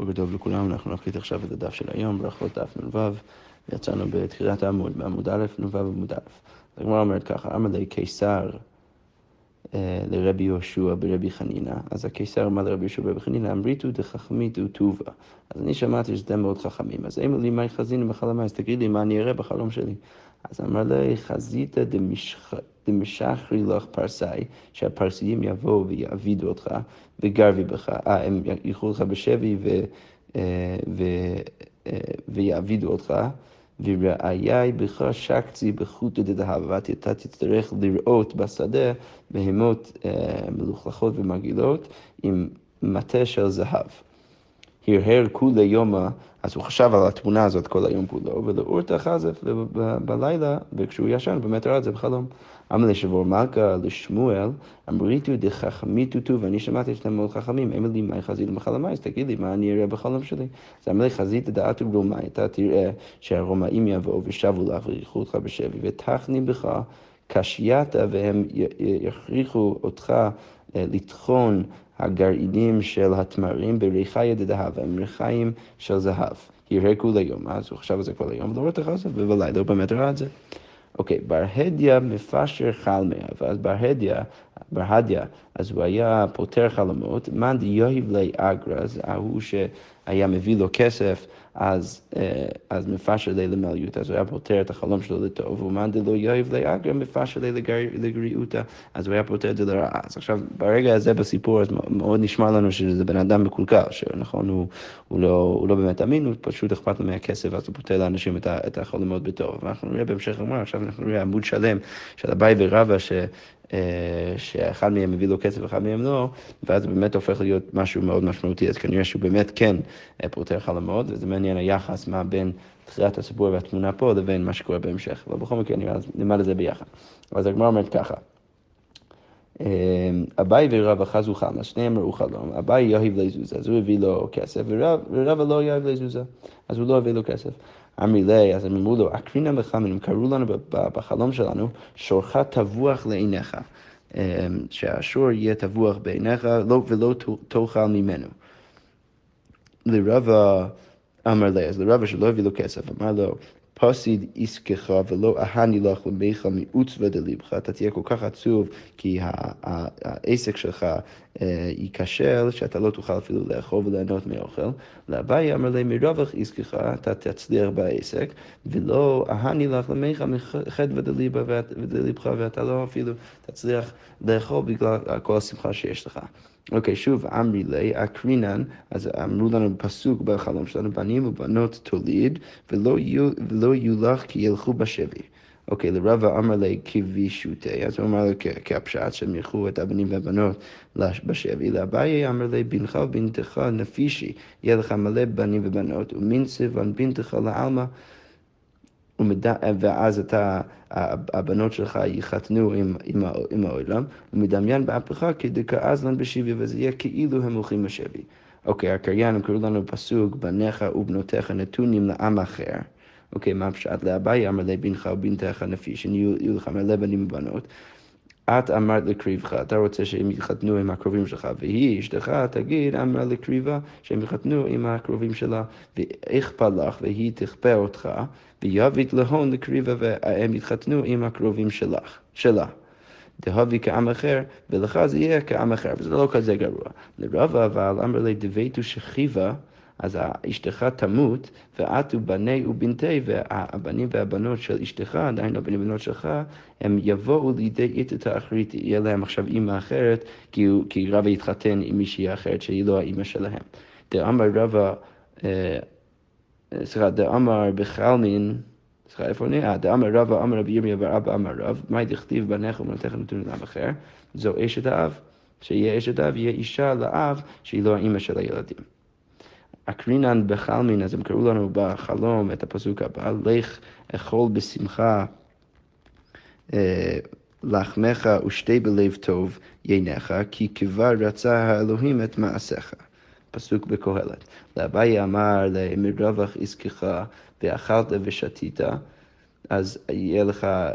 בוקר טוב לכולם, אנחנו נקליט עכשיו את הדף של היום, ברכות דף נ"ו, יצאנו בתחילת העמוד, בעמוד א', נ"ו עמוד א'. הגמרא אומרת ככה, אמר לי קיסר אה, לרבי יהושע ברבי חנינא, אז הקיסר אמר לרבי יהושע ברבי חנינא, אמריתו דחכמית וטובה. אז אני שמעתי שאתם מאוד חכמים, אז אמר לי, מה חזינו בחלומי? אז תגיד לי מה אני אראה בחלום שלי. אז אמר לי, חזית דמשחרי לך פרסי, שהפרסיים יבואו ויעבידו אותך, וגרבי בך, אה, הם ילכו לך בשבי ו, אה, ו, אה, ויעבידו אותך. וראיי בך שקצי בחוטא דדהב, ואתה תצטרך לראות בשדה בהמות מלוכלכות ומגעילות עם מטה של זהב. הרהר כולי יומא, אז הוא חשב על התמונה הזאת כל היום כולו, ולאורתא חזף בלילה, וכשהוא ישן, באמת ראה את זה בחלום. אמר לשבור מלכה לשמואל, אמריתו דחכמיתו טוב, ואני שמעתי שאתם מאוד חכמים, אמר לי, מה חזית בחלומי? אז תגיד לי, מה אני אראה בחלום שלי? אז אמר לי, חזית דעת ורומי, אתה תראה שהרומאים יבואו ושבו לך ויריחו אותך בשבי, ותכני בך קשייתה, והם יכריחו אותך אה, לטחון הגרעינים של התמרים בריחיה דדהב, הם ריחיים של זהב. יראה כל היום, אז הוא חשב על זה כל היום, ולא ראה את החסד, ובלילה הוא באמת ראה את זה. אוקיי, בר הדיה מפשר חלמיה, ואז בר הדיה, בר הדיה, אז הוא היה פותר חלומות, מאן דיוהיב לי אגרא, זה ההוא שהיה מביא לו כסף. אז, אה, אז מפשר לי למליותא, אז הוא היה פותר את החלום שלו לטוב, ומאן דלא יאהב לאגרא מפשר לי לגריעותא, אז הוא היה פותר את זה לרעה. אז עכשיו, ברגע הזה בסיפור, אז מאוד נשמע לנו שזה בן אדם מקולקל, שנכון, הוא, הוא, לא, הוא לא באמת אמין, הוא פשוט אכפת לו מהכסף, אז הוא פותר לאנשים את, את החלומות בטוב. ואנחנו נראה בהמשך הגמרא, עכשיו אנחנו נראה עמוד שלם של אביי ורבא, ש... אה, שאחד מהם מביא לו כסף ואחד מהם לא, ואז זה באמת הופך להיות משהו מאוד משמעותי, אז כנראה שהוא באמת כן אה, פותר חלומות, וזה מעניין היחס מה בין תחילת הסיפור והתמונה פה לבין מה שקורה בהמשך, אבל בכל מקרה נלמד את זה ביחד. אז הגמרא אומרת ככה. אה, אביי ורבא חזו חלמה, שניהם ראו חלום, אביי יאהב לזוזה, אז הוא הביא לו כסף, ורבא לא יאהב לזוזה, אז הוא לא הביא לו כסף. אמרי לי, אז הם אמרו לו, אקרינה בחלמים, הם קראו לנו בחלום שלנו, שורך טבוח לעיניך. אמ, שהשור יהיה טבוח בעיניך לא, ולא תאכל ממנו. לרבה אמר לי, אז לרבה שלא הביא לו כסף, אמר לו, פסיד עסקך ולא אהני לך למיך מעוצבא דליבך, אתה תהיה כל כך עצוב כי העסק שלך אה, ייכשל, שאתה לא תוכל אפילו לאכול וליהנות מאוכל. לאביי אמר לי, מרווח עסקך אתה תצליח בעסק, ולא אהני לך למיך מחדווה דליבך, ואתה לא אפילו תצליח לאכול בגלל כל השמחה שיש לך. אוקיי, okay, שוב, אמרי לי, אקרינן, אז אמרו לנו פסוק בחלום שלנו, בנים ובנות תוליד, ולא יהיו לך כי ילכו בשבי. אוקיי, לרבה אמר לי כבישותי, אז הוא אמר לו כהפשט שהם ילכו את הבנים והבנות בשבי. לאביי אמר לי, בנך ובנתך נפישי, יהיה לך מלא בנים ובנות, ומנצב בנתך לעלמא. ואז אתה, הבנות שלך יחתנו עם, עם, עם העולם, ומדמיין באפך כדכאזלן בשבי, וזה יהיה כאילו הם הולכים בשבי. אוקיי, הקריין, הם קראו לנו פסוק, בניך ובנותיך נתונים לעם אחר. אוקיי, מה פשט לאביי אמר לבנך ובנתך נפיש, יהיו לך מלא בנים ובנות. את אמרת לקריבך, אתה רוצה שהם יתחתנו עם הקרובים שלך, והיא, אשתך, תגיד, אמרה לקריבה, שהם יתחתנו עם הקרובים שלה, ואיכפה לך, והיא תכפה אותך, ויבית להון לקריבה, והם יתחתנו עם הקרובים שלך, שלה. דהבי כעם אחר, ולך זה יהיה כעם אחר, וזה לא כזה גרוע. לרבה אבל אמר לי דביתו שכיבה אז אשתך תמות, ואת ובני ובנתי, והבנים והבנות של אשתך, עדיין הבנים והבנות שלך, הם יבואו לידי איתתא אחרית, יהיה להם עכשיו אימא אחרת, כי, כי רבא יתחתן עם מישהי אחרת שהיא לא האימא שלהם. דאמר רבא, אה, סליחה, דאמר בחלמין, סליחה, איפה אני? אה, דאמר רבא, אמר רבי ירמיה ורבא אמר רב, מה דכתיב בניך ובנותיך נתון לעם אחר? זו אשת האב. שיהיה אשת האב, יהיה אישה לאב, שהיא לא האימא של הילדים. אקרינן בחלמין, אז הם קראו לנו בחלום את הפסוק הבא, לך אכול בשמחה אה, לחמך ושתה בלב טוב ייניך, כי כבר רצה האלוהים את מעשיך. פסוק בקהלת. לאביי אמר למרווח עסקך ואכלת ושתית, אז יהיה לך אה,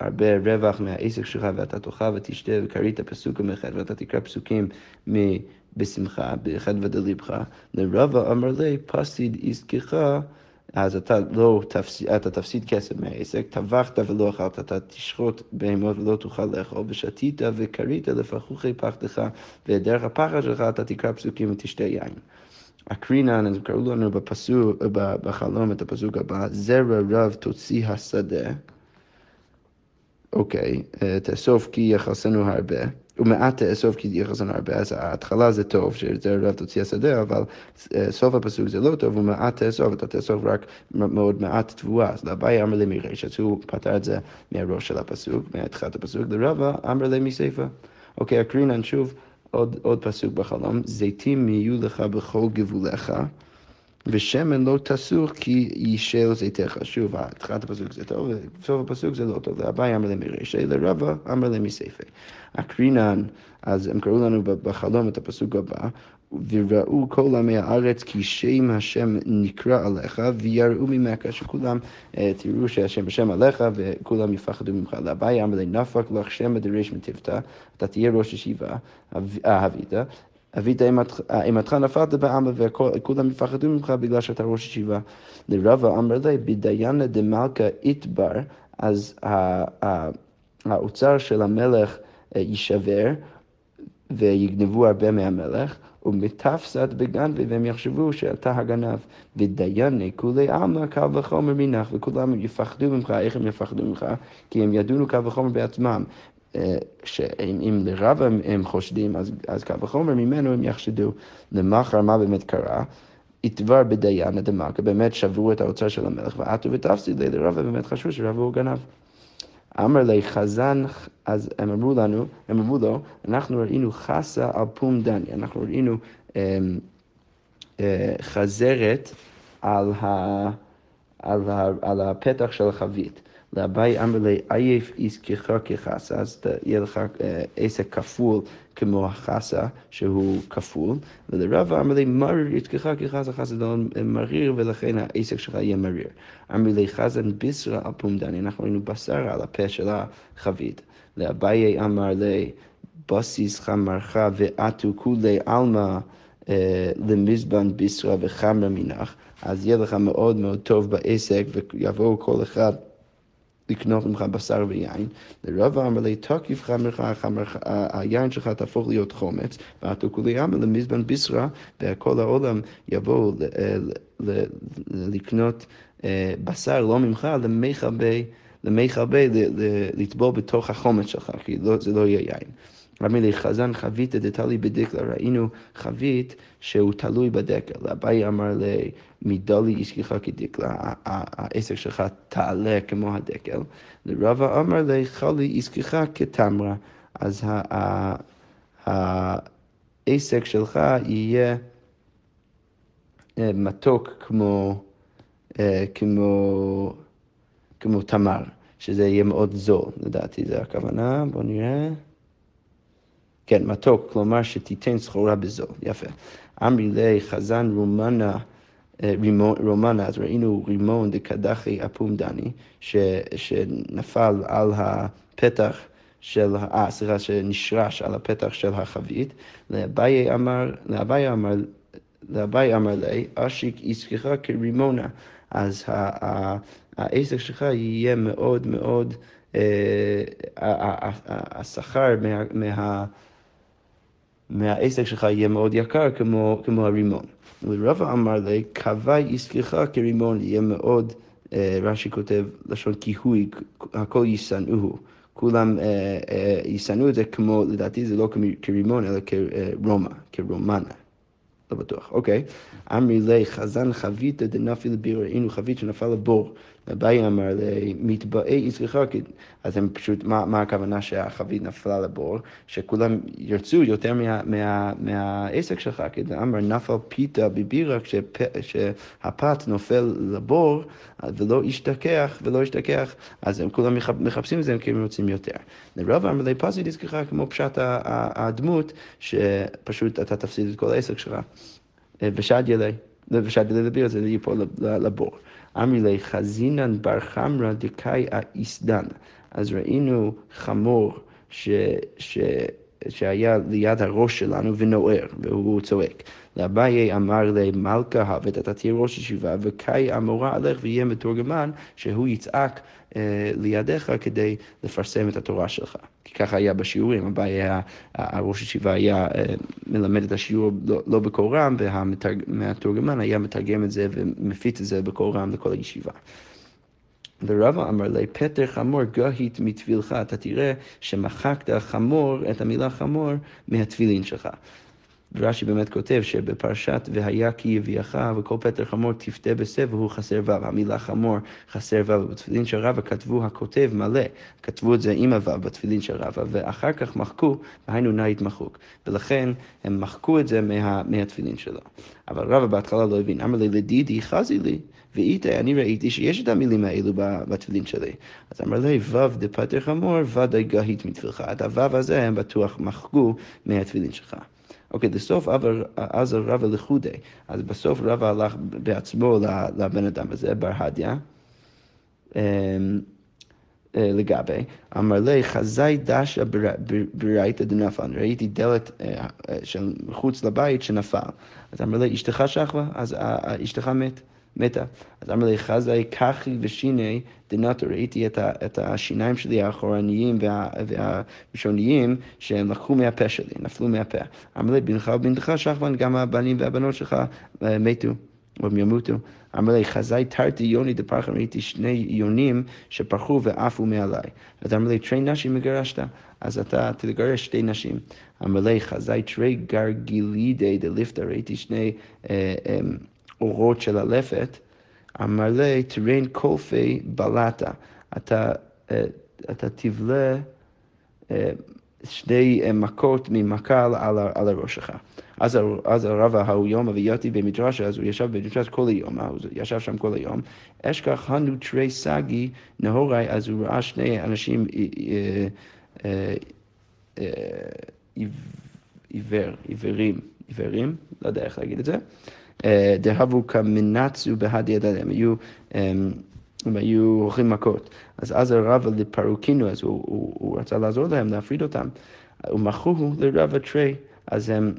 הרבה רווח מהעסק שלך ואתה תאכל ותשתה וקראת פסוק המחד ואתה תקרא פסוקים בשמחה, בחדווה דליבך, לרבה אמר לי, פסיד עסקך, אז אתה לא תפסיד, אתה תפסיד כסף מהעסק, טבחת ולא אכלת, אתה תשחוט בהמות ולא תוכל לאכול, ושתית וכרית לפחוכי פחדך, ודרך הפחד שלך אתה תקרא פסוקים ותשתה יין. אקרינן, אז קראו לנו בפסוק, בחלום את הפסוק הבא, זרע רב תוציא השדה. אוקיי, תאסוף כי יחסנו הרבה, ומעט תאסוף כי יחסנו הרבה, אז ההתחלה זה טוב, שזה רב תוציא השדה, אבל סוף הפסוק זה לא טוב, ומעט תאסוף, אתה תאסוף רק מאוד מעט תבואה, אז לאביי אמר לי מריש, אז הוא פתר את זה מהראש של הפסוק, מהתחלת הפסוק, לרבה אמר לי מסיפה. אוקיי, אקרינן שוב. עוד, עוד פסוק בחלום, זיתים יהיו לך בכל גבוליך, ושמן לא תסוך כי יישל זיתך. שוב, התחלת הפסוק זה טוב, וסוף הפסוק זה לא טוב. לאביי אמר להם מרישי, לרבה אמר להם מסייפה. אקרינן, אז הם קראו לנו בחלום את הפסוק הבא, וראו כל עמי הארץ כי שם השם נקרא עליך ויראו ממך שכולם תראו שהשם בשם עליך וכולם יפחדו ממך. לאביי אמר לי נפק לך שם דריש מטיבתא, אתה תהיה ראש ישיבה, אהבית. אבית אימתך נפלת בעם וכולם יפחדו ממך בגלל שאתה ראש ישיבה. לרבה אמר לי בדיינה דמלכה איתבר, אז האוצר של המלך יישבר ויגנבו הרבה מהמלך. ומתפסת בגנבי, והם יחשבו שאתה הגנב. ודייני כולי עלמא קל וחומר מנך, וכולם יפחדו ממך, איך הם יפחדו ממך? כי הם ידונו קל וחומר בעצמם. שאם לרב הם, הם חושדים, אז, אז קל וחומר ממנו הם יחשדו. למחר מה באמת קרה? התבר בדיין דמקה, באמת שברו את האוצר של המלך, ועטו ותפסיד לי לרב, באמת חשבו שרב הוא גנב. אמר לי חזן, אז הם אמרו לנו, הם אמרו לו, אנחנו ראינו חסה על פום דני, אנחנו ראינו אה, אה, חזרת על, ה, על, ה, על הפתח של החבית. לאביי אמר לי, עייף עסקך כחסה, אז יהיה לך אה, עסק כפול כמו החסה, שהוא כפול, ולרבה אמר לי, מריר עסקך כחסה, חסה לא מריר, ולכן העסק שלך יהיה מריר. אמר לי, חזן בישרה על פומדני, אנחנו ראינו בשר על הפה של החבית. לאביי אמר לי, בסיס חמרך ועטו כולי עלמא אה, למזבן בישרה וחמרה מנך, אז יהיה לך מאוד מאוד טוב בעסק, ויבואו כל אחד לקנות ממך בשר ויין. לרב אמר לי, תקיף חמרך, היין שלך תהפוך להיות חומץ, ואתו כולי אמר למזבן בישרה, וכל העולם יבואו לקנות אה, בשר לא ממך, למי חבי לטבול בתוך החומץ שלך, כי לא, זה לא יהיה יין. אמר לי, חזן חבית דתלי בדקלה, ראינו חבית שהוא תלוי בדקל. אביי אמר לי, מדלי עסקך כדקלה, העסק שלך תעלה כמו הדקל. לרבה אמר לי, חלי עסקך כתמרה. אז העסק שלך יהיה אה, מתוק כמו, אה, כמו, כמו תמר, שזה יהיה מאוד זול, לדעתי זה הכוונה, בואו נראה. כן, מתוק, כלומר שתיתן סחורה בזול, יפה. אמרי לי חזן רומנה, אה, רומנה, אז ראינו רימון דקדחי אפום דני, שנפל על הפתח של, אה, סליחה, שנשרש על הפתח של החבית. לאביי אמר, לאביי אמר, לאביי אמר לי, אשיק עסקך כרימונה. אז העסק שלך יהיה מאוד מאוד, אה, השכר מה... מהעסק שלך יהיה מאוד יקר כמו, כמו הרימון. ורבא אמר לי, קווי עסקך כרימון יהיה מאוד, אה, רש"י כותב לשון כיהוי, הכל ישנאוהו. כולם אה, אה, ישנאו את זה כמו, לדעתי זה לא כרימון, אלא כרומא, כרומנה. לא בטוח, אוקיי. אמרי לי, חזן חבית דנפיל ביר, ראינו חבית שנפל לבור. אביי אמר לי, מתבאי יצחך, אז הם פשוט, מה, מה הכוונה שהחבית נפלה לבור? שכולם ירצו יותר מה, מה, מהעסק שלך, כי אמר נפל פיתה בבירה, כשהפת נופל לבור ולא ישתכח, ולא ישתכח, אז הם כולם מחפשים את זה כי הם רוצים יותר. לרוב אמר לי, פסיד יצחך כמו פשט הדמות, שפשוט אתה תפסיד את כל העסק שלך. ושד ילי, ושד ילי לביר, זה ייפול לבור. אמרי חזינן בר חמרא דקאי האיסדן. אז ראינו חמור ש... ש שהיה ליד הראש שלנו ונוער, והוא צועק. לאביי אמר למלכה הבת, אתה תהיה ראש ישיבה, וקאי אמורה עליך ויהיה מתורגמן, שהוא יצעק אה, לידיך כדי לפרסם את התורה שלך. כי ככה היה בשיעורים, אביי הראש ישיבה היה אה, מלמד את השיעור לא, לא בקול רם, והמתורגמן היה מתרגם את זה ומפיץ את זה בקול רם לכל הישיבה. ורבא אמר לי, פטר חמור גהית מטבילך, אתה תראה שמחקת חמור, את המילה חמור, מהטבילין שלך. ורש"י באמת כותב שבפרשת והיה כי יביאך וכל פטר חמור תפתה בשה והוא חסר ו', המילה חמור חסר ו', בתפילין של רבא כתבו הכותב מלא, כתבו את זה עם הו' בתפילין של רבא, ואחר כך מחקו, והיינו נאית מחוק, ולכן הם מחקו את זה מה, מהתפילין שלו. אבל רבא בהתחלה לא הבין, אמר לי לדידי חזי לי. ואיתה אני ראיתי שיש את המילים האלו בתפילין שלי. אז אמר לי, וו דפטר חמור ודאי גהית מתפילך. את הוו הזה הם בטוח מחקו מהתפילין שלך. אוקיי, לסוף אז רבא לחודי, אז בסוף רבא הלך בעצמו לבן אדם הזה, בר הדיא. אמ, אה, לגבי, אמר לי, חזאי דשא ברייתא דנפל, ראיתי דלת אה, אה, של מחוץ לבית שנפל. אז אמר לי, אשתך שכבה? אז אשתך מת. מתה. אז אמר לי, חזאי כחי ושיני דנטו, ראיתי את, ה, את השיניים שלי האחורניים וה, והראשוניים שהם לקחו מהפה שלי, נפלו מהפה. אמר לי, בנך ובנתך שכבן, גם הבנים והבנות שלך אה, מתו. או הם ימותו. אמר לי, חזאי תרתי יוני דפרחם, ראיתי שני יונים שפרחו ועפו מעליי. אז אמר לי, תרי נשים מגרשת, אז אתה תגרש שתי נשים. אמר לי, חזאי תרי גרגילידי דליפתא, ראיתי שני... אה, אה, אורות של הלפת, אמר לי, תרין קולפי בלטה, אתה, אה, אתה תבלה אה, שני אה, מכות ממקל על, על הראש שלך. אז, אז הרב ההוא יום אבייתי במדרשה, אז הוא ישב במדרש כל היום, הוא ישב שם כל היום. אשכח הנו תרי סגי נהורי, אז הוא ראה שני אנשים עיוור, עיוורים, עיוורים, לא יודע איך להגיד את זה. אה, דהוו קא מנצו בהדי הדדי, הם היו... אמ, הם היו הולכים מכות. אזל רבא לפרוקינהו, אז הוא, הוא, הוא רצה לעזור להם, להפריד אותם. ומחוהו לרבא תרי, אז הם,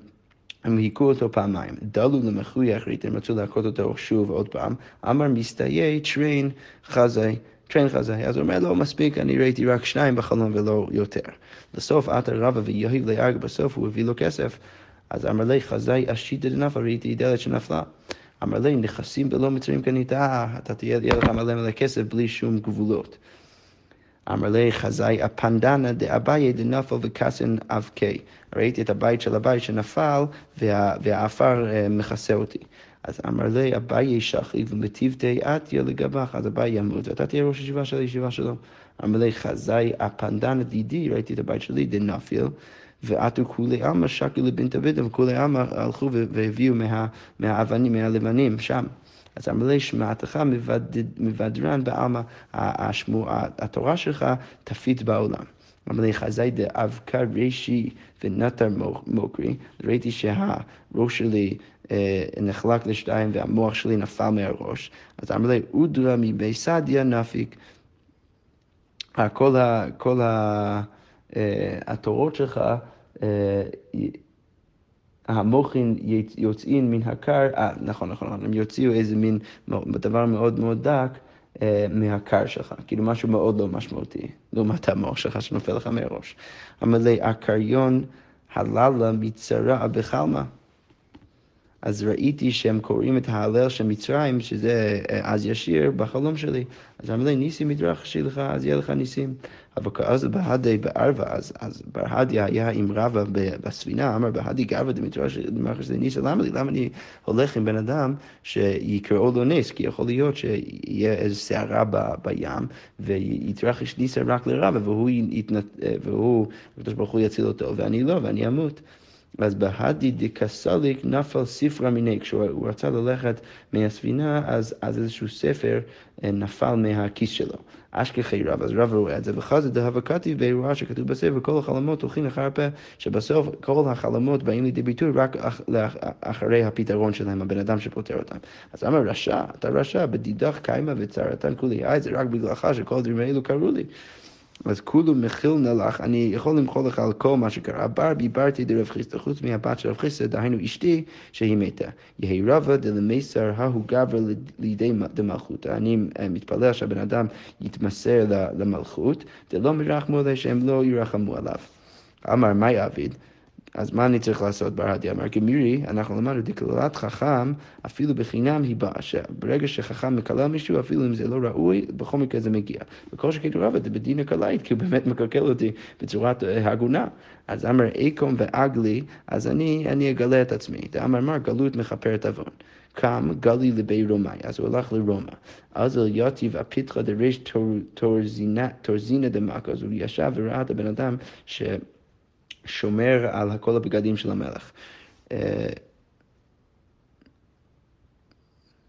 הם היכו אותו פעמיים. דלו למחוייה אחריתי, הם רצו להכות אותו שוב עוד פעם. אמר מסתייה תריין חזאי. תריין חזאי, אז הוא אומר, לא מספיק, אני ראיתי רק שניים בחלום ולא יותר. בסוף עטר רבא ויהיב להרג, בסוף הוא הביא לו כסף. אז אמר לי, חזאי אשיתא דנפל, ראיתי דלת שנפלה. אמר לי, נכסים בלא מצרים קנית, אתה תהיה לך מלא מלא כסף בלי שום גבולות. אמר לי, חזאי הפנדנה דאביי דנפל וקסן אבקי. ראיתי את הבית של הבית שנפל והעפר אה, מכסה אותי. אז אמר לי, אביי שכיב ומטיבתי עטיה לגבך, אז אביי ימות, ואתה תהיה ראש ישיבה של הישיבה שלו. אמר לי, חזאי הפנדנה דידי, ראיתי את הבית שלי, דנפיל. ועטו כולי עלמא שקי לבנתא ביתא, וכולי עלמא הלכו והביאו מה, מהאבנים, מהלבנים שם. אז אמר לי, שמעתך מבדרן בעלמא, התורה שלך תפית בעולם. אמר לי, חזאי דאבקה רישי ונטר מוקרי, ראיתי שהראש שלי אה, נחלק לשתיים והמוח שלי נפל מהראש. אז אמר לי, אודרה מבי סדיה נפיק. כל, ה, כל ה, אה, התורות שלך אה, המוחין יוצאים מן הקר, אה, נכון, נכון, נכון, הם יוציאו איזה מין דבר מאוד מאוד דק אה, מהקר שלך, כאילו משהו מאוד לא משמעותי, לעומת המוח שלך שנופל לך מהראש. המלא הקריון הללה מצרה בחלמה. אז ראיתי שהם קוראים את ההלל של מצרים, שזה אז ישיר, בחלום שלי. אז אמר לי, ניסים ידרחשי לך, אז יהיה לך ניסים. אבל כאז בהדי בערבה, אז, אז ברהדיה היה עם רבא בספינה, אמר בהדי גרבה דמדרש דמרחש ניסה, למה לי? למה אני הולך עם בן אדם שיקראו לו נס? כי יכול להיות שיהיה איזו סערה בים ויתרחש ניסה רק לרבא והוא, יתנת, והוא, הקדוש ברוך הוא יציל אותו ואני לא, ואני אמות. אז בהדי דקסליק נפל ספרה מיני, כשהוא רצה ללכת מהספינה, אז, אז איזשהו ספר אה, נפל מהכיס שלו. אשכחי רב, אז רב רואה את זה, וחזי דהבה כתיב באירוע שכתוב בספר, כל החלומות הולכים אחר הפה, שבסוף כל החלומות באים לידי ביטוי רק אח, אחרי הפתרון שלהם, הבן אדם שפותר אותם. אז אמר רשע, אתה רשע, בדידך קיימה וצרתן כולי, זה רק בגללך שכל הדברים האלו קרו לי. אז כולו מכיל נלך, אני יכול למחול לך על כל מה שקרה. בר ביברתי דרב חיסטה, חוץ מהבת של רב חיסטה, דהיינו אשתי, שהיא מתה. יהי רבא דלמסר ההוא גבר לידי דמלכותא. אני אה, מתפלל שהבן אדם יתמסר למלכות, דלא מרחמו עליה שהם לא ירחמו עליו. אמר מאי עביד, אז מה אני צריך לעשות ברדיה? אמר גמירי, אנחנו למדנו דקללת חכם, אפילו בחינם היא באה, שברגע שחכם מקלל מישהו, אפילו אם זה לא ראוי, בכל מקרה זה מגיע. וכל שכתוב רבא זה בדין הקלעית, כי הוא באמת מקלקל אותי בצורת אה, הגונה. אז אמר איקום ואגלי, אז אני, אני אגלה את עצמי. דאמר מר גלות מכפרת עוון. קם גלי לבי רומאי, אז הוא הלך לרומא. אז אל יתיב הפיתחה דריש תורזינה דמקה, אז הוא ישב וראה את הבן אדם ש... שומר על כל הבגדים של המלך. אה,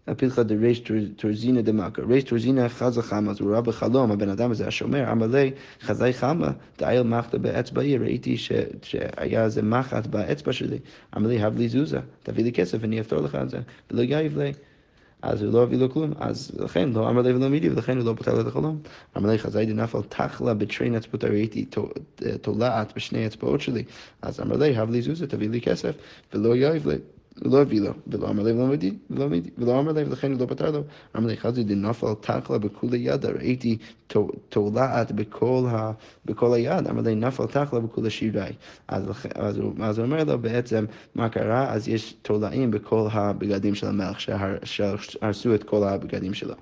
הפילחה דריש טורזינה דמקה. ריש טורזינה חזה חמה, אז הוא ראה בחלום, הבן אדם הזה השומר, אמר לי, חזי חמה, דאיל מחת באצבעי, ראיתי שהיה איזה מחט באצבע שלי. אמר לי, הב לי זוזה, תביא לי כסף ואני אפתור לך את זה, ולא יאיב לי. אז הוא לא הביא לו כלום, אז לכן לא אמר לי ולא מידי, ולכן הוא לא פותח את החלום. אמר לי חזאי דנפל תחלה בטרין אצבעות, ראיתי תולעת בשני אצבעות שלי. אז אמר לי, הב לי זוזה, תביא לי כסף, ולא יאיב לי. לא הביא לו, ולא אמר לי ולא מידי, ולא אמר לי, ולכן הוא לא פתר לו. אמר לי, חזי דנפל תחלה בכולי ידה, ראיתי תולעת בכל היד, אמר לי, נפל תחלה בכולי שירי. אז הוא אומר לו בעצם, מה קרה? אז יש תולעים בכל הבגדים של המלך, שהרסו את כל הבגדים שלו.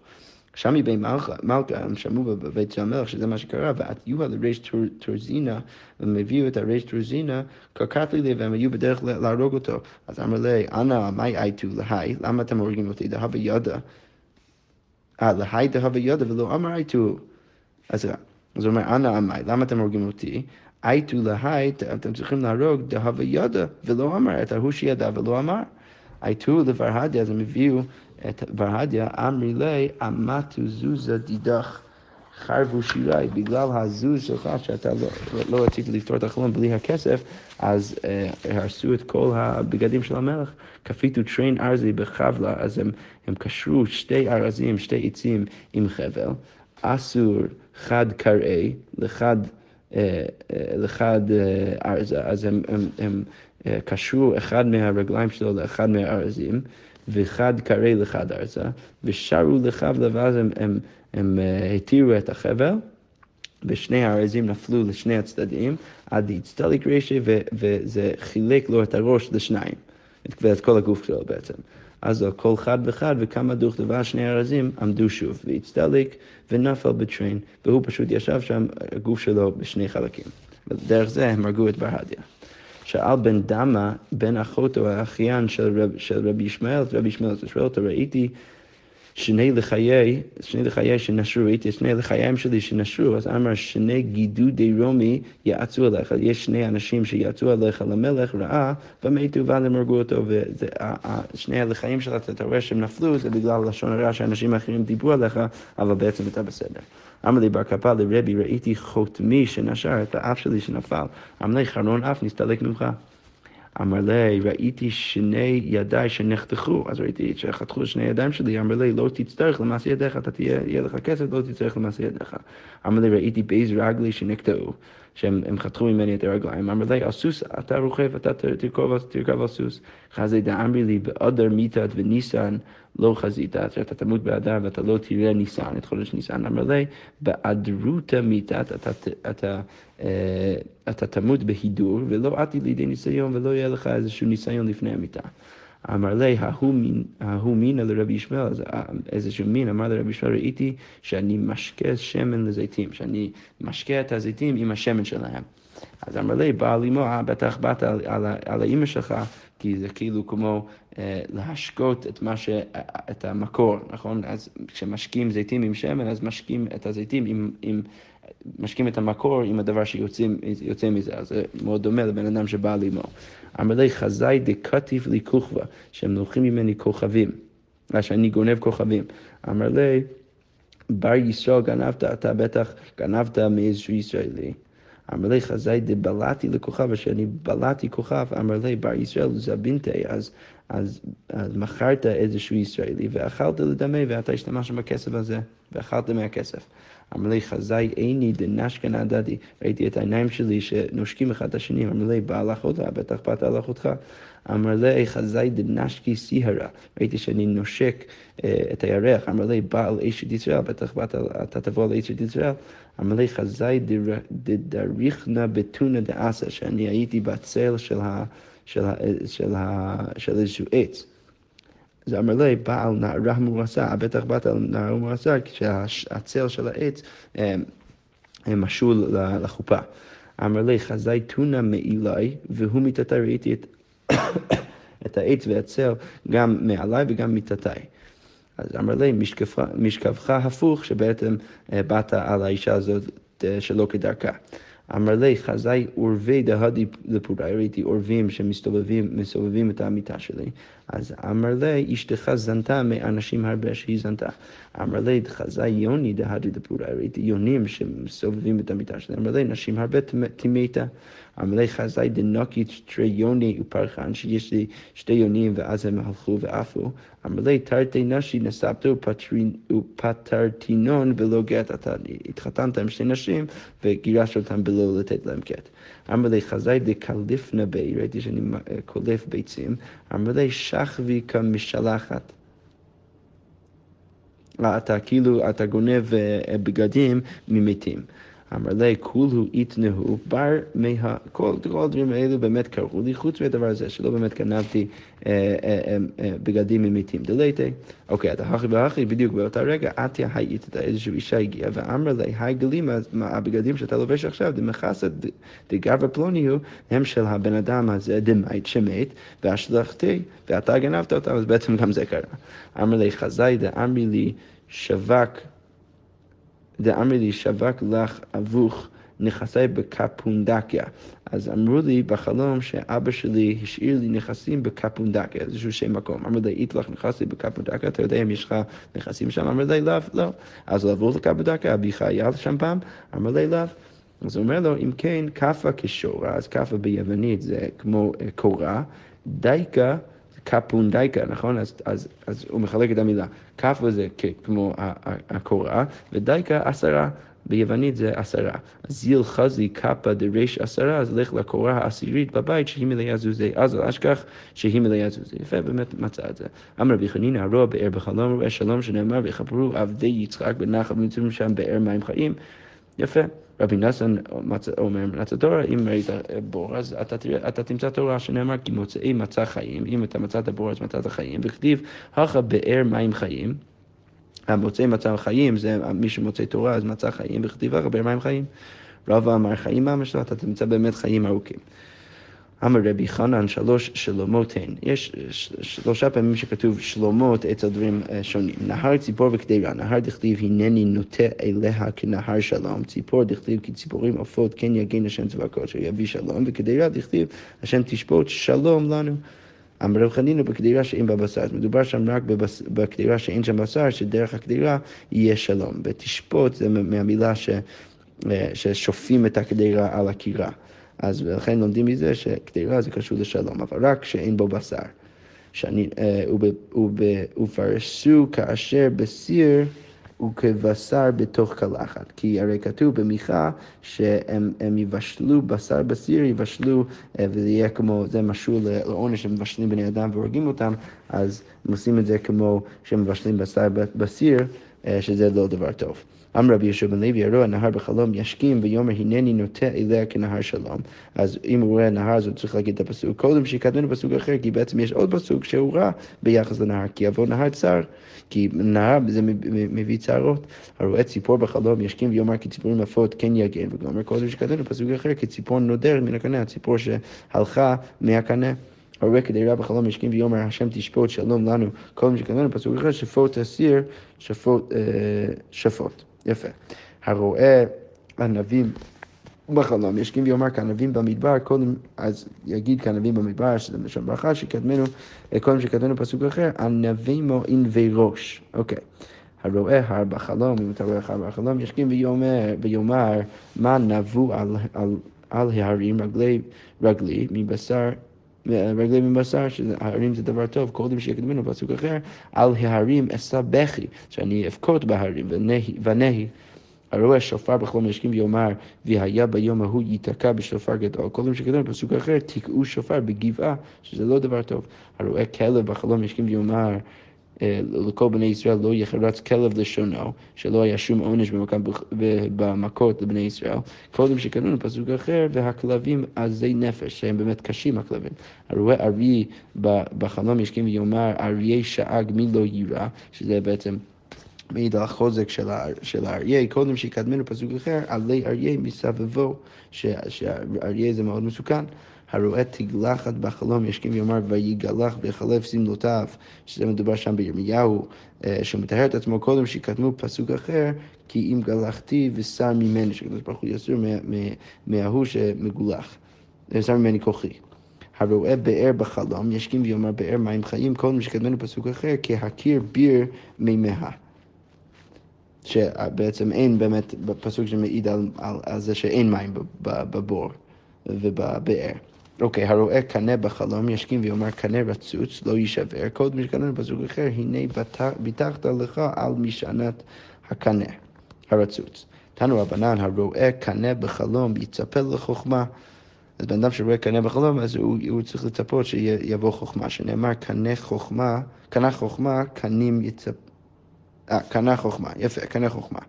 שם מבין מלכה, הם שמעו בבית של המלך שזה מה שקרה, ועטיוה לריש טורזינה, והם הביאו את הריש טורזינה, קרקט לי והם היו בדרך להרוג אותו. אז אמר לי, אנא, מאי אייטו להי, למה אתם הורגים אותי? דהבה ידה. אה, להי דהבה ידה ולא אמר אייטו. אז הוא אומר, אנא אמי, למה אתם הורגים אותי? אייטו להי, אתם צריכים להרוג דהבה ידה, ולא אמר, את ההוא שידע ולא אמר. אייטו לברהדיה, אז הם הביאו את ברהדיה, אמרי לי, אמתו זוזה דידך. חרבו שיריי, בגלל הזוז שלך, שאתה לא, לא רצית לפתור את החלום בלי הכסף, אז אה, הרסו את כל הבגדים של המלך. כפיתו טריין ארזי בחבלה, אז הם, הם קשרו שתי ארזים, שתי עצים עם חבל, אסור חד קראי לחד, אה, אה, לחד אה, ארזה, אז הם, הם, הם אה, קשרו אחד מהרגליים שלו לאחד מהארזים. וחד קרא לחד ארצה, ושרו לחבלה, ואז הם, הם, הם אה, התירו את החבל, ושני הארזים נפלו לשני הצדדים, עד הצטליק רשע, וזה חילק לו את הראש לשניים, ואת כל הגוף שלו בעצם. אז על כל חד וחד וכמה דוך דבר שני ארזים עמדו שוב, והצטליק ונפל בטריין, והוא פשוט ישב שם, הגוף שלו בשני חלקים. ודרך זה הם הרגו את ברהדיה. שאל בן דמה, בן אחותו האחיין של, רב, של רבי ישמעאל, רבי ישמעאל שואל אותו, ראיתי שני לחיי, שני לחיי שנשרו, ראיתי שני לחיים שלי שנשרו, אז אמר שני גידודי רומי יעצו עליך, יש שני אנשים שיעצו עליך למלך רעה, ומתו ואז הם הרגו אותו, ושני הלחיים שלך, אתה רואה שהם נפלו, זה בגלל לשון הרע שאנשים אחרים דיברו עליך, אבל בעצם אתה בסדר. אמר לי בר קפא לרבי, ראיתי חותמי שנשר את האף שלי שנפל. אמר לי חרון אף נסתלק ממך. אמר לי, ראיתי שני ידיי שנחתכו, אז ראיתי שחתכו שני ידיים שלי, אמר לי, לא תצטרך למעשה ידיך, אתה תהיה, יהיה לך כסף, לא תצטרך למעשה ידיך. אמר ליה, ראיתי בייז רגלי שנקטעו, שהם חתכו ממני את הרגליים. אמר ליה, על סוס אתה רוכב, אתה תרכב על סוס. חזאי דאמרי לי, באדר מיתת וניסן לא חזית, שאתה תמות באדר ואתה לא תראה ניסן, את חודש ניסן. אמר ליה, באדרותא מיתת, אתה, אתה, אה, אתה תמות בהידור, ולא אתית לידי ניסיון, ולא יהיה לך איזשהו ניסיון לפני המיתה. אמר ליה, ההוא מינא לרבי ישמעאל, אה, איזשהו מין, אמר לרבי ישמעאל, ראיתי שאני משקה שמן לזיתים, שאני משקה את הזיתים עם השמן שלהם. אז אמר לי, בעל אמו, בטח באת על, על, על האימא שלך, כי זה כאילו כמו אה, להשקות את, ש, את המקור, נכון? אז כשמשקים זיתים עם שמן, אז משקים את הזיתים עם, עם משקים את המקור עם הדבר שיוצא מזה, אז זה מאוד דומה לבן אדם שבא לאמו. אמר לי, חזאי דקטיף לי כוכבא, שהם לוקחים ממני כוכבים, שאני גונב כוכבים. אמר לי, בר ישראל גנבת, אתה בטח גנבת מאיזשהו ישראלי. אמר לי חזאי דבלעתי לכוכב, אשר אני בלעתי כוכב, אמר לי בר ישראל זבינתי, אז אז, אז מכרת איזשהו ישראלי ואכלת לדמה ואתה השתמשת בכסף הזה ואכלת מהכסף. אמר לי, חזאי איני דנשכן הדדי. ראיתי את העיניים שלי שנושקים אחד את השני, אמר לי, בא לך אותה, בטח באת לך אותך. אמר לי, חזאי דנשקי סיהרה. ראיתי שאני נושק אה, את הירח. אמר לי, בא על אשת ישראל, בטח באת, אתה תבוא על אשת ישראל. אמר לי, חזאי דדריכנה בתונה דאסה, שאני הייתי בצל של, איזשהו עץ. אז אמר לי, בעל נערה מורסה, בטח באת על נערה מורסה, כשהצל של העץ אה, אה, משול לחופה. אמר לי, חזאי תונה מעילי, והוא מיתתי, ראיתי את, את העץ והצל גם מעליי וגם מיתתי. אז אמר לי, משכבך הפוך, שבעצם אה, באת על האישה הזאת שלא כדרכה. אמר לי, חזאי עורבי דהדי לפוראי, ראיתי עורבים שמסתובבים את המיטה שלי. אז אמר לי, אשתך זנתה מאנשים הרבה שהיא זנתה. אמר לי, חזאי יוני דהדי לפוראי, ראיתי יונים שמסתובבים את המיטה שלי. אמר לי, נשים הרבה תימתה. אמר לי, חזאי דנוקי תרי יוני ופרחן, שיש לי שתי יונים ואז הם הלכו ועפו. אמר לי, תרתי נשי נסבתו ופטרתינון בלא גט. אתה התחתנת עם שתי נשים וגירשת אותם בלא לתת להם גט. אמר לי, חזאי דקליפנה בי, ראיתי שאני קולף ביצים. אמר לי, שכבי כמשלחת. אתה כאילו, אתה גונב בגדים ממתים. אמר לי, כולו יתנהו בר מה... כל, הדברים האלו באמת קרו לי, חוץ מהדבר הזה, שלא באמת גנבתי אה, אה, אה, בגדים ממיתים. דלייטי. אוקיי, אתה הכי והכי, בדיוק באותה רגע, עטיה היית, איזושהי אישה הגיעה ואמר לי, היי גלימה, הבגדים שאתה לובש עכשיו, דמחסה דגרבה פלוני הוא, הם של הבן אדם הזה, דמית שמת, והשלכתי, ואתה גנבת אותם, אז בעצם גם זה קרה. אמר לי, חזאי דאמרי לי שווק דאמרי לי שווק לך אבוך נכסי בקפונדקיה. אז אמרו לי בחלום שאבא שלי השאיר לי נכסים בקפונדקיה, איזשהו שם מקום. אמר לי, אית לך נכסי בקפונדקיה, אתה יודע אם יש לך נכסים שם? אמר לי, לאו, לא. אז לעבור לקפונדקיה, אביך היה שם פעם? אמר לי, לאו. אז הוא אומר לו, אם כן, כאפה כשורה, אז כאפה ביוונית זה כמו אה, קורה, דייקה קפונדייקה, נכון? אז, אז, אז הוא מחלק את המילה. כאפה זה כמו הקורה, ודייקה עשרה. ביוונית זה עשרה. זיל חזי קאפה דריש עשרה, אז לך לקורה העשירית בבית שהיא מלאה זוזי. אז אל אשכח שהיא מלאה זוזי. יפה, באמת מצא את זה. אמר רבי חנינא הרוע באר בחלום רואה שלום שנאמר ויחברו עבדי יצחק בנחל ונמצאים שם באר מים חיים. יפה. רבי נסן אומר מנת התורה, אם ראית בור, אז אתה, אתה תמצא תורה שנאמר כי מוצאי מצא חיים, אם אתה מצאת בור אז מצאת חיים, וכתיב, הכה באר מים חיים. המוצאי מצא חיים זה מי שמוצא תורה אז מצא חיים, וכתיב הכה באר מים חיים. רבא אמר חיים ממש לא, אתה תמצא באמת חיים ארוכים. אמר רבי חנן שלוש שלומות הן. יש שלושה פעמים שכתוב שלומות אצל דברים אה, שונים. נהר ציפור וקדירה, נהר דכתיב הנני נוטה אליה כנהר שלום, ציפור דכתיב כי ציפורים עופות כן יגן השם צבאות אשר יביא שלום, וקדירה דכתיב השם תשפוט שלום לנו. אמר רב חנינא בקדירה שאין בה בשר, אז מדובר שם רק בקדירה שאין שם בשר, שדרך הקדירה יהיה שלום. ותשפוט זה מהמילה ש, אה, ששופים את הקדירה על הקירה. אז לכן לומדים מזה שקדירה זה קשור לשלום, אבל רק שאין בו בשר. שאני, אה, ופרסו כאשר בסיר וכבשר בתוך קלחת. כי הרי כתוב במיכה שהם יבשלו בשר בסיר, יבשלו, אה, וזה יהיה כמו, זה משול לעונש, הם מבשלים בני אדם והורגים אותם, אז הם עושים את זה כמו שהם מבשלים בשר בסיר, אה, שזה לא דבר טוב. אמר רבי יהושע בן לוי, הרואה נהר בחלום ישכים ויאמר הנני נוטה אליה כנהר שלום. אז אם הוא רואה נהר אז הוא צריך להגיד את הפסוק קודם שיקדמנו פסוק אחר, כי בעצם יש עוד פסוק שהוא רע ביחס לנהר, כי יבוא נהר צר, כי נהר זה מביא צערות. הרואה ציפור בחלום ישכים ויאמר כי ציפורים עפות כן יגן, ואומר קודם שקדמנו פסוק אחר, כי ציפור נודרת מן הקנה, הציפור שהלכה מהקנה. הרואה כדי רב החלום ישכים ויאמר השם תשפוט שלום לנו כל מי שקדמנו פסוק אחר שפוט אסיר שפוט, אה, שפוט. יפה. הרואה ענבים בחלום, ישכים ויאמר כענבים במדבר, קודם, אז יגיד כענבים במדבר, שזה לשון ברכה, שקדמנו, קודם שקדמנו פסוק אחר, ענבימו ענבי ראש. אוקיי. הרואה הר בחלום, אם אתה רואה הר בחלום, ישכים ויאמר, ויאמר מה נבו על, על, על ההרים רגלי, רגלי מבשר רגלי מבשר, שההרים זה דבר טוב, קודם שיקדמנו, פסוק אחר, על ההרים אשא בכי, שאני אבכות בהרים, ונהי. הרואה שופר בחלום ישכים ויאמר, והיה ביום ההוא ייתקע בשופר גדול. קודם שכתוב בפסוק אחר, תקעו שופר בגבעה, שזה לא דבר טוב. הרואה כלב בחלום ישכים ויאמר, לכל בני ישראל לא יחרץ כלב לשונו, שלא היה שום עונש במכות לבני ישראל. קודם שקראנו פסוק אחר, והכלבים עזי נפש, שהם באמת קשים הכלבים. הרואה ארי בחלום ישכים ויאמר, אריה שאג מי לא יירא, שזה בעצם... מעיד על החוזק של האריה, קודם שיקדמנו פסוק אחר, עלי אריה מסבבו, שאריה זה מאוד מסוכן. הרואה תגלחת בחלום ישכים ויאמר ויגלח בחלף שמלותיו, שזה מדובר שם בירמיהו, אה, מטהר את עצמו קודם שיקדמו פסוק אחר, כי אם גלחתי ושר ממני, שקדוש ברוך הוא יסור מההוא שמגולח, שר ממני כוחי. הרואה באר בחלום, ישכים ויאמר באר מים חיים, קודם שקדמנו פסוק אחר, כהכיר ביר מימיה. שבעצם אין באמת, בפסוק שמעיד על, על, על זה שאין מים בבור ובבאר. אוקיי, הרואה קנה בחלום ישכים ויאמר קנה רצוץ לא יישבר, קודם שקנה בפסוק אחר, הנה ביטחת לך על משענת הקנה הרצוץ. תנו רבנן, הרואה קנה בחלום יצפה לחוכמה. אז בן אדם שרואה קנה בחלום, אז הוא, הוא צריך לצפות שיבוא חוכמה, שנאמר קנה חוכמה, קנה חוכמה, קנים יצפה. אה, קנה חוכמה, יפה, קנה חוכמה.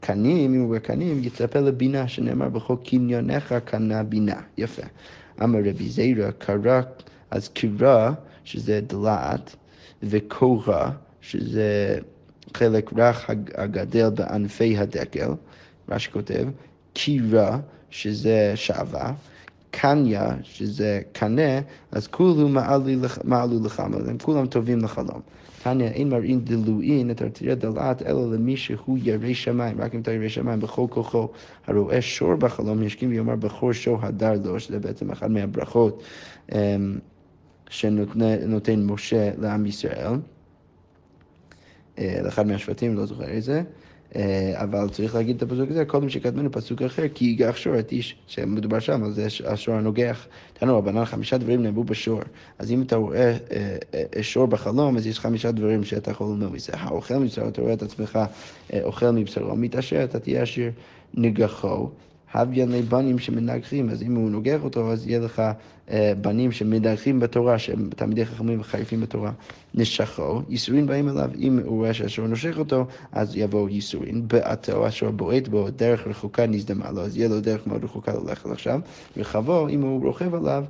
קנים, אם הוא קנים, יצפה לבינה, שנאמר בחוק קניונך קנה בינה, יפה. אמר רבי זיירא, קרא, אז קירה, שזה דלעת, וקורה, שזה חלק רך הגדל בענפי הדקל, מה שכותב, קירה, שזה שעווה, קניה, שזה קנה, אז כולו מעלו לחלום, הם כולם טובים לחלום. תניא אין מראים דלואין את הרתיעה דלעת אלא למי שהוא ירא שמיים, רק אם אתה ירא שמיים בכל כוחו. הרואה שור בחלום ישכים ויאמר בכור שור הדר לו, שזה בעצם אחת מהברכות שנותן משה לעם ישראל, לאחד מהשבטים, לא זוכר איזה. אה, אבל צריך להגיד את הפסוק הזה קודם שקדמנו פסוק אחר, כי ייגח שור את איש, שמדובר שם, אז זה השור הנוגח. תנו רבנן חמישה דברים נאמרו בשור. אז אם אתה רואה אה, אה, שור בחלום, אז יש חמישה דברים שאתה יכול ללמוד מזה. האוכל מבשרו, אתה רואה את עצמך אוכל מבשרו, מתעשר, אתה תהיה עשיר נגחו. הביאן לבנים שמנגחים, אז אם הוא נוגח אותו, אז יהיה לך אה, בנים שמנגחים בתורה, שהם תלמידי חכמים וחריפים בתורה. נשכו, ייסורין באים אליו, אם הוא רואה שהשור נושך אותו, אז יבואו ייסורין. בעתו, השור בועט בו, דרך רחוקה נזדמה לו, אז יהיה לו דרך מאוד רחוקה ללכת עכשיו. רחבו, אם הוא רוכב עליו,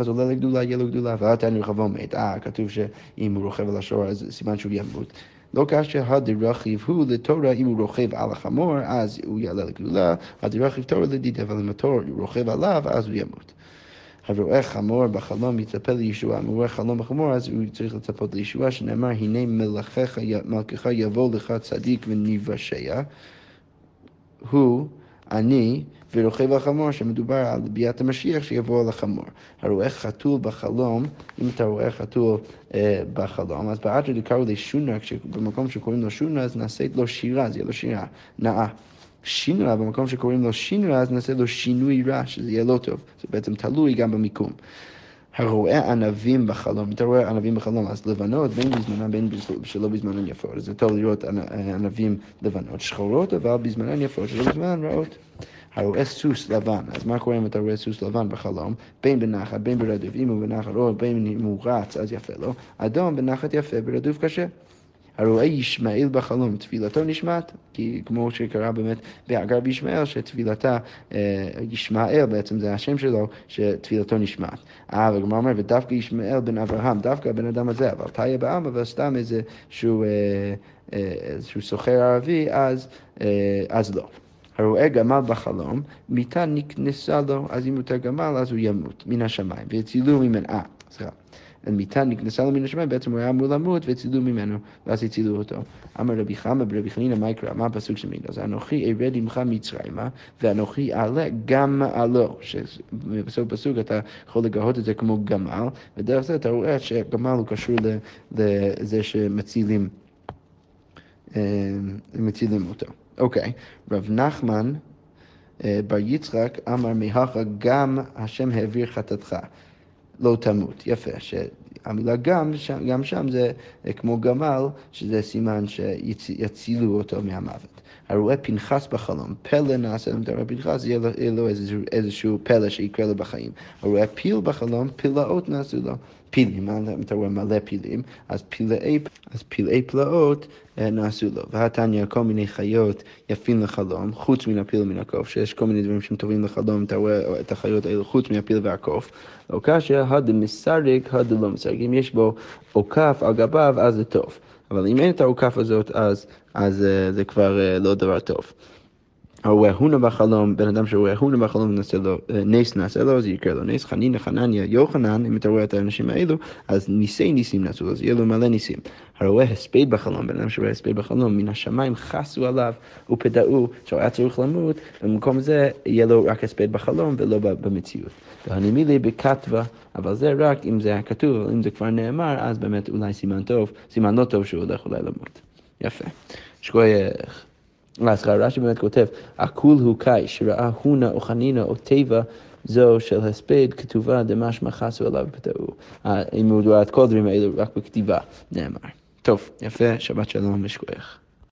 אז עולה לגדולה, יהיה לו גדולה, ואל תעני רחבו מת. אה, כתוב שאם הוא רוכב על השור, אז סימן שהוא ימות. לא כאשר הדרכיב הוא לתורה, אם הוא רוכב על החמור, אז הוא יעלה לגדולה, הדרכיב תורה לדיד, אבל אם התור רוכב עליו, אז הוא ימות. הרואה חמור בחלום יצפה לישועה, אם הוא רואה חלום בחמור אז הוא צריך לצפות לישועה, שנאמר הנה מלכך, מלכך יבוא לך צדיק ונבשע, הוא, אני, ורוכב על חמור, שמדובר על ביאת המשיח שיבוא על החמור. הרואה חתול בחלום, אם אתה רואה חתול אה, בחלום, אז באתר דקראו לשונרה, במקום שקוראים לו שונרה, אז נעשית לו שירה, זה יהיה לו שירה נאה. שינרה, במקום שקוראים לו שינרה, אז נעשה לו שינוי רע, שזה יהיה לא טוב. זה בעצם תלוי גם במיקום. הרואה ענבים בחלום, אתה רואה ענבים בחלום, אז לבנות בין בזמנן בין שלא בזמנן יפות, זה טוב לראות ענבים לבנות, שחורות אבל בזמנן יפות, שלא בזמנן רעות. הרואה סוס לבן, אז מה קורה אם אתה רואה סוס לבן בחלום? בין בנחת, בין ברדוף, אם הוא בנחת, או בין אם הוא רץ, אז יפה לו. אדום בנחת יפה, ברדוף קשה. הרואה ישמעאל בחלום, תפילתו נשמעת, כי כמו שקרה באמת בהגר בישמעאל, שתפילתה, אה, ישמעאל בעצם זה השם שלו, שתפילתו נשמעת. אה, והגמרא אומר, ודווקא ישמעאל בן אברהם, דווקא הבן אדם הזה, אבל תהיה בעם, אבל סתם איזה שהוא, אה, איזשהו סוחר ערבי, אז, אז לא. הרואה גמל בחלום, מיתה נקנסה לו, אז אם יותר גמל אז הוא ימות מן השמיים, והצילו ממנו, אה, סליחה. מיתה נקנסה לו מן השמיים, בעצם הוא היה אמור למות והצילו ממנו, ואז הצילו אותו. אמר רבי חמא ברבי חנינא מה יקרא, מה הפסוק שמעיד? אז אנוכי ארד עמך מצרימה, ואנוכי אעלה גם מעלו, שבסוף פסוק אתה יכול לגהות את זה כמו גמל, ודרך זה אתה רואה שגמל הוא קשור לזה שמצילים אה, מצילים אותו. אוקיי, רב נחמן אה, בר יצחק אמר מהכה גם השם העביר חטאתך. לא תמות. יפה, שהמילה גם, גם שם זה כמו גמל, שזה סימן שיצילו אותו מהמוות. הרואה פנחס בחלום, פלא נעשה רואה פנחס, יהיה לו איזשהו, פלא שיקרה לו בחיים. הרואה פיל בחלום, פלאות נעשו לו. פילים, אתה רואה מלא פילים, אז פלאי, אז פלאי פלאות אה, נעשו לו. והתניא, כל מיני חיות יפים לחלום, חוץ מן הפיל ומן הקוף, שיש כל מיני דברים שהם טובים לחלום, אתה רואה את החיות האלו חוץ מהפיל והקוף. לא קשה, הדמסרק, הדלא מסרק. אם יש בו עוקף על גביו, אז זה טוב. אבל אם אין את העוקף הזאת, אז, אז uh, זה כבר uh, לא דבר טוב. הרואה הונה בחלום, בן אדם שרואה הונה בחלום, נעשה לו, אה, נס נעשה לו, אז יקרה לו נס, חנינא, חנניה, יוחנן, אם אתה רואה את האנשים האלו, אז ניסי ניסים נעשו לו, אז יהיה לו מלא ניסים. הרואה הספד בחלום, בן אדם שרואה הספד בחלום, מן השמיים חסו עליו ופדאו, שהוא היה צריך למות, במקום זה יהיה לו רק הספד בחלום ולא במציאות. והנמילי בכתבה, אבל זה רק אם זה היה כתוב, אבל אם זה כבר נאמר, אז באמת אולי סימן טוב, סימן לא טוב שהוא הולך אולי למות. יפה. שכוייך. אז רש"י באמת כותב, הכול הוא קאי, שראה הונה או חנינה או טבע זו של הספד כתובה דמשמע חסו עליו בתאו. אם הוא את כל הדברים האלו רק בכתיבה נאמר. טוב, יפה, שבת שלום ושכוח.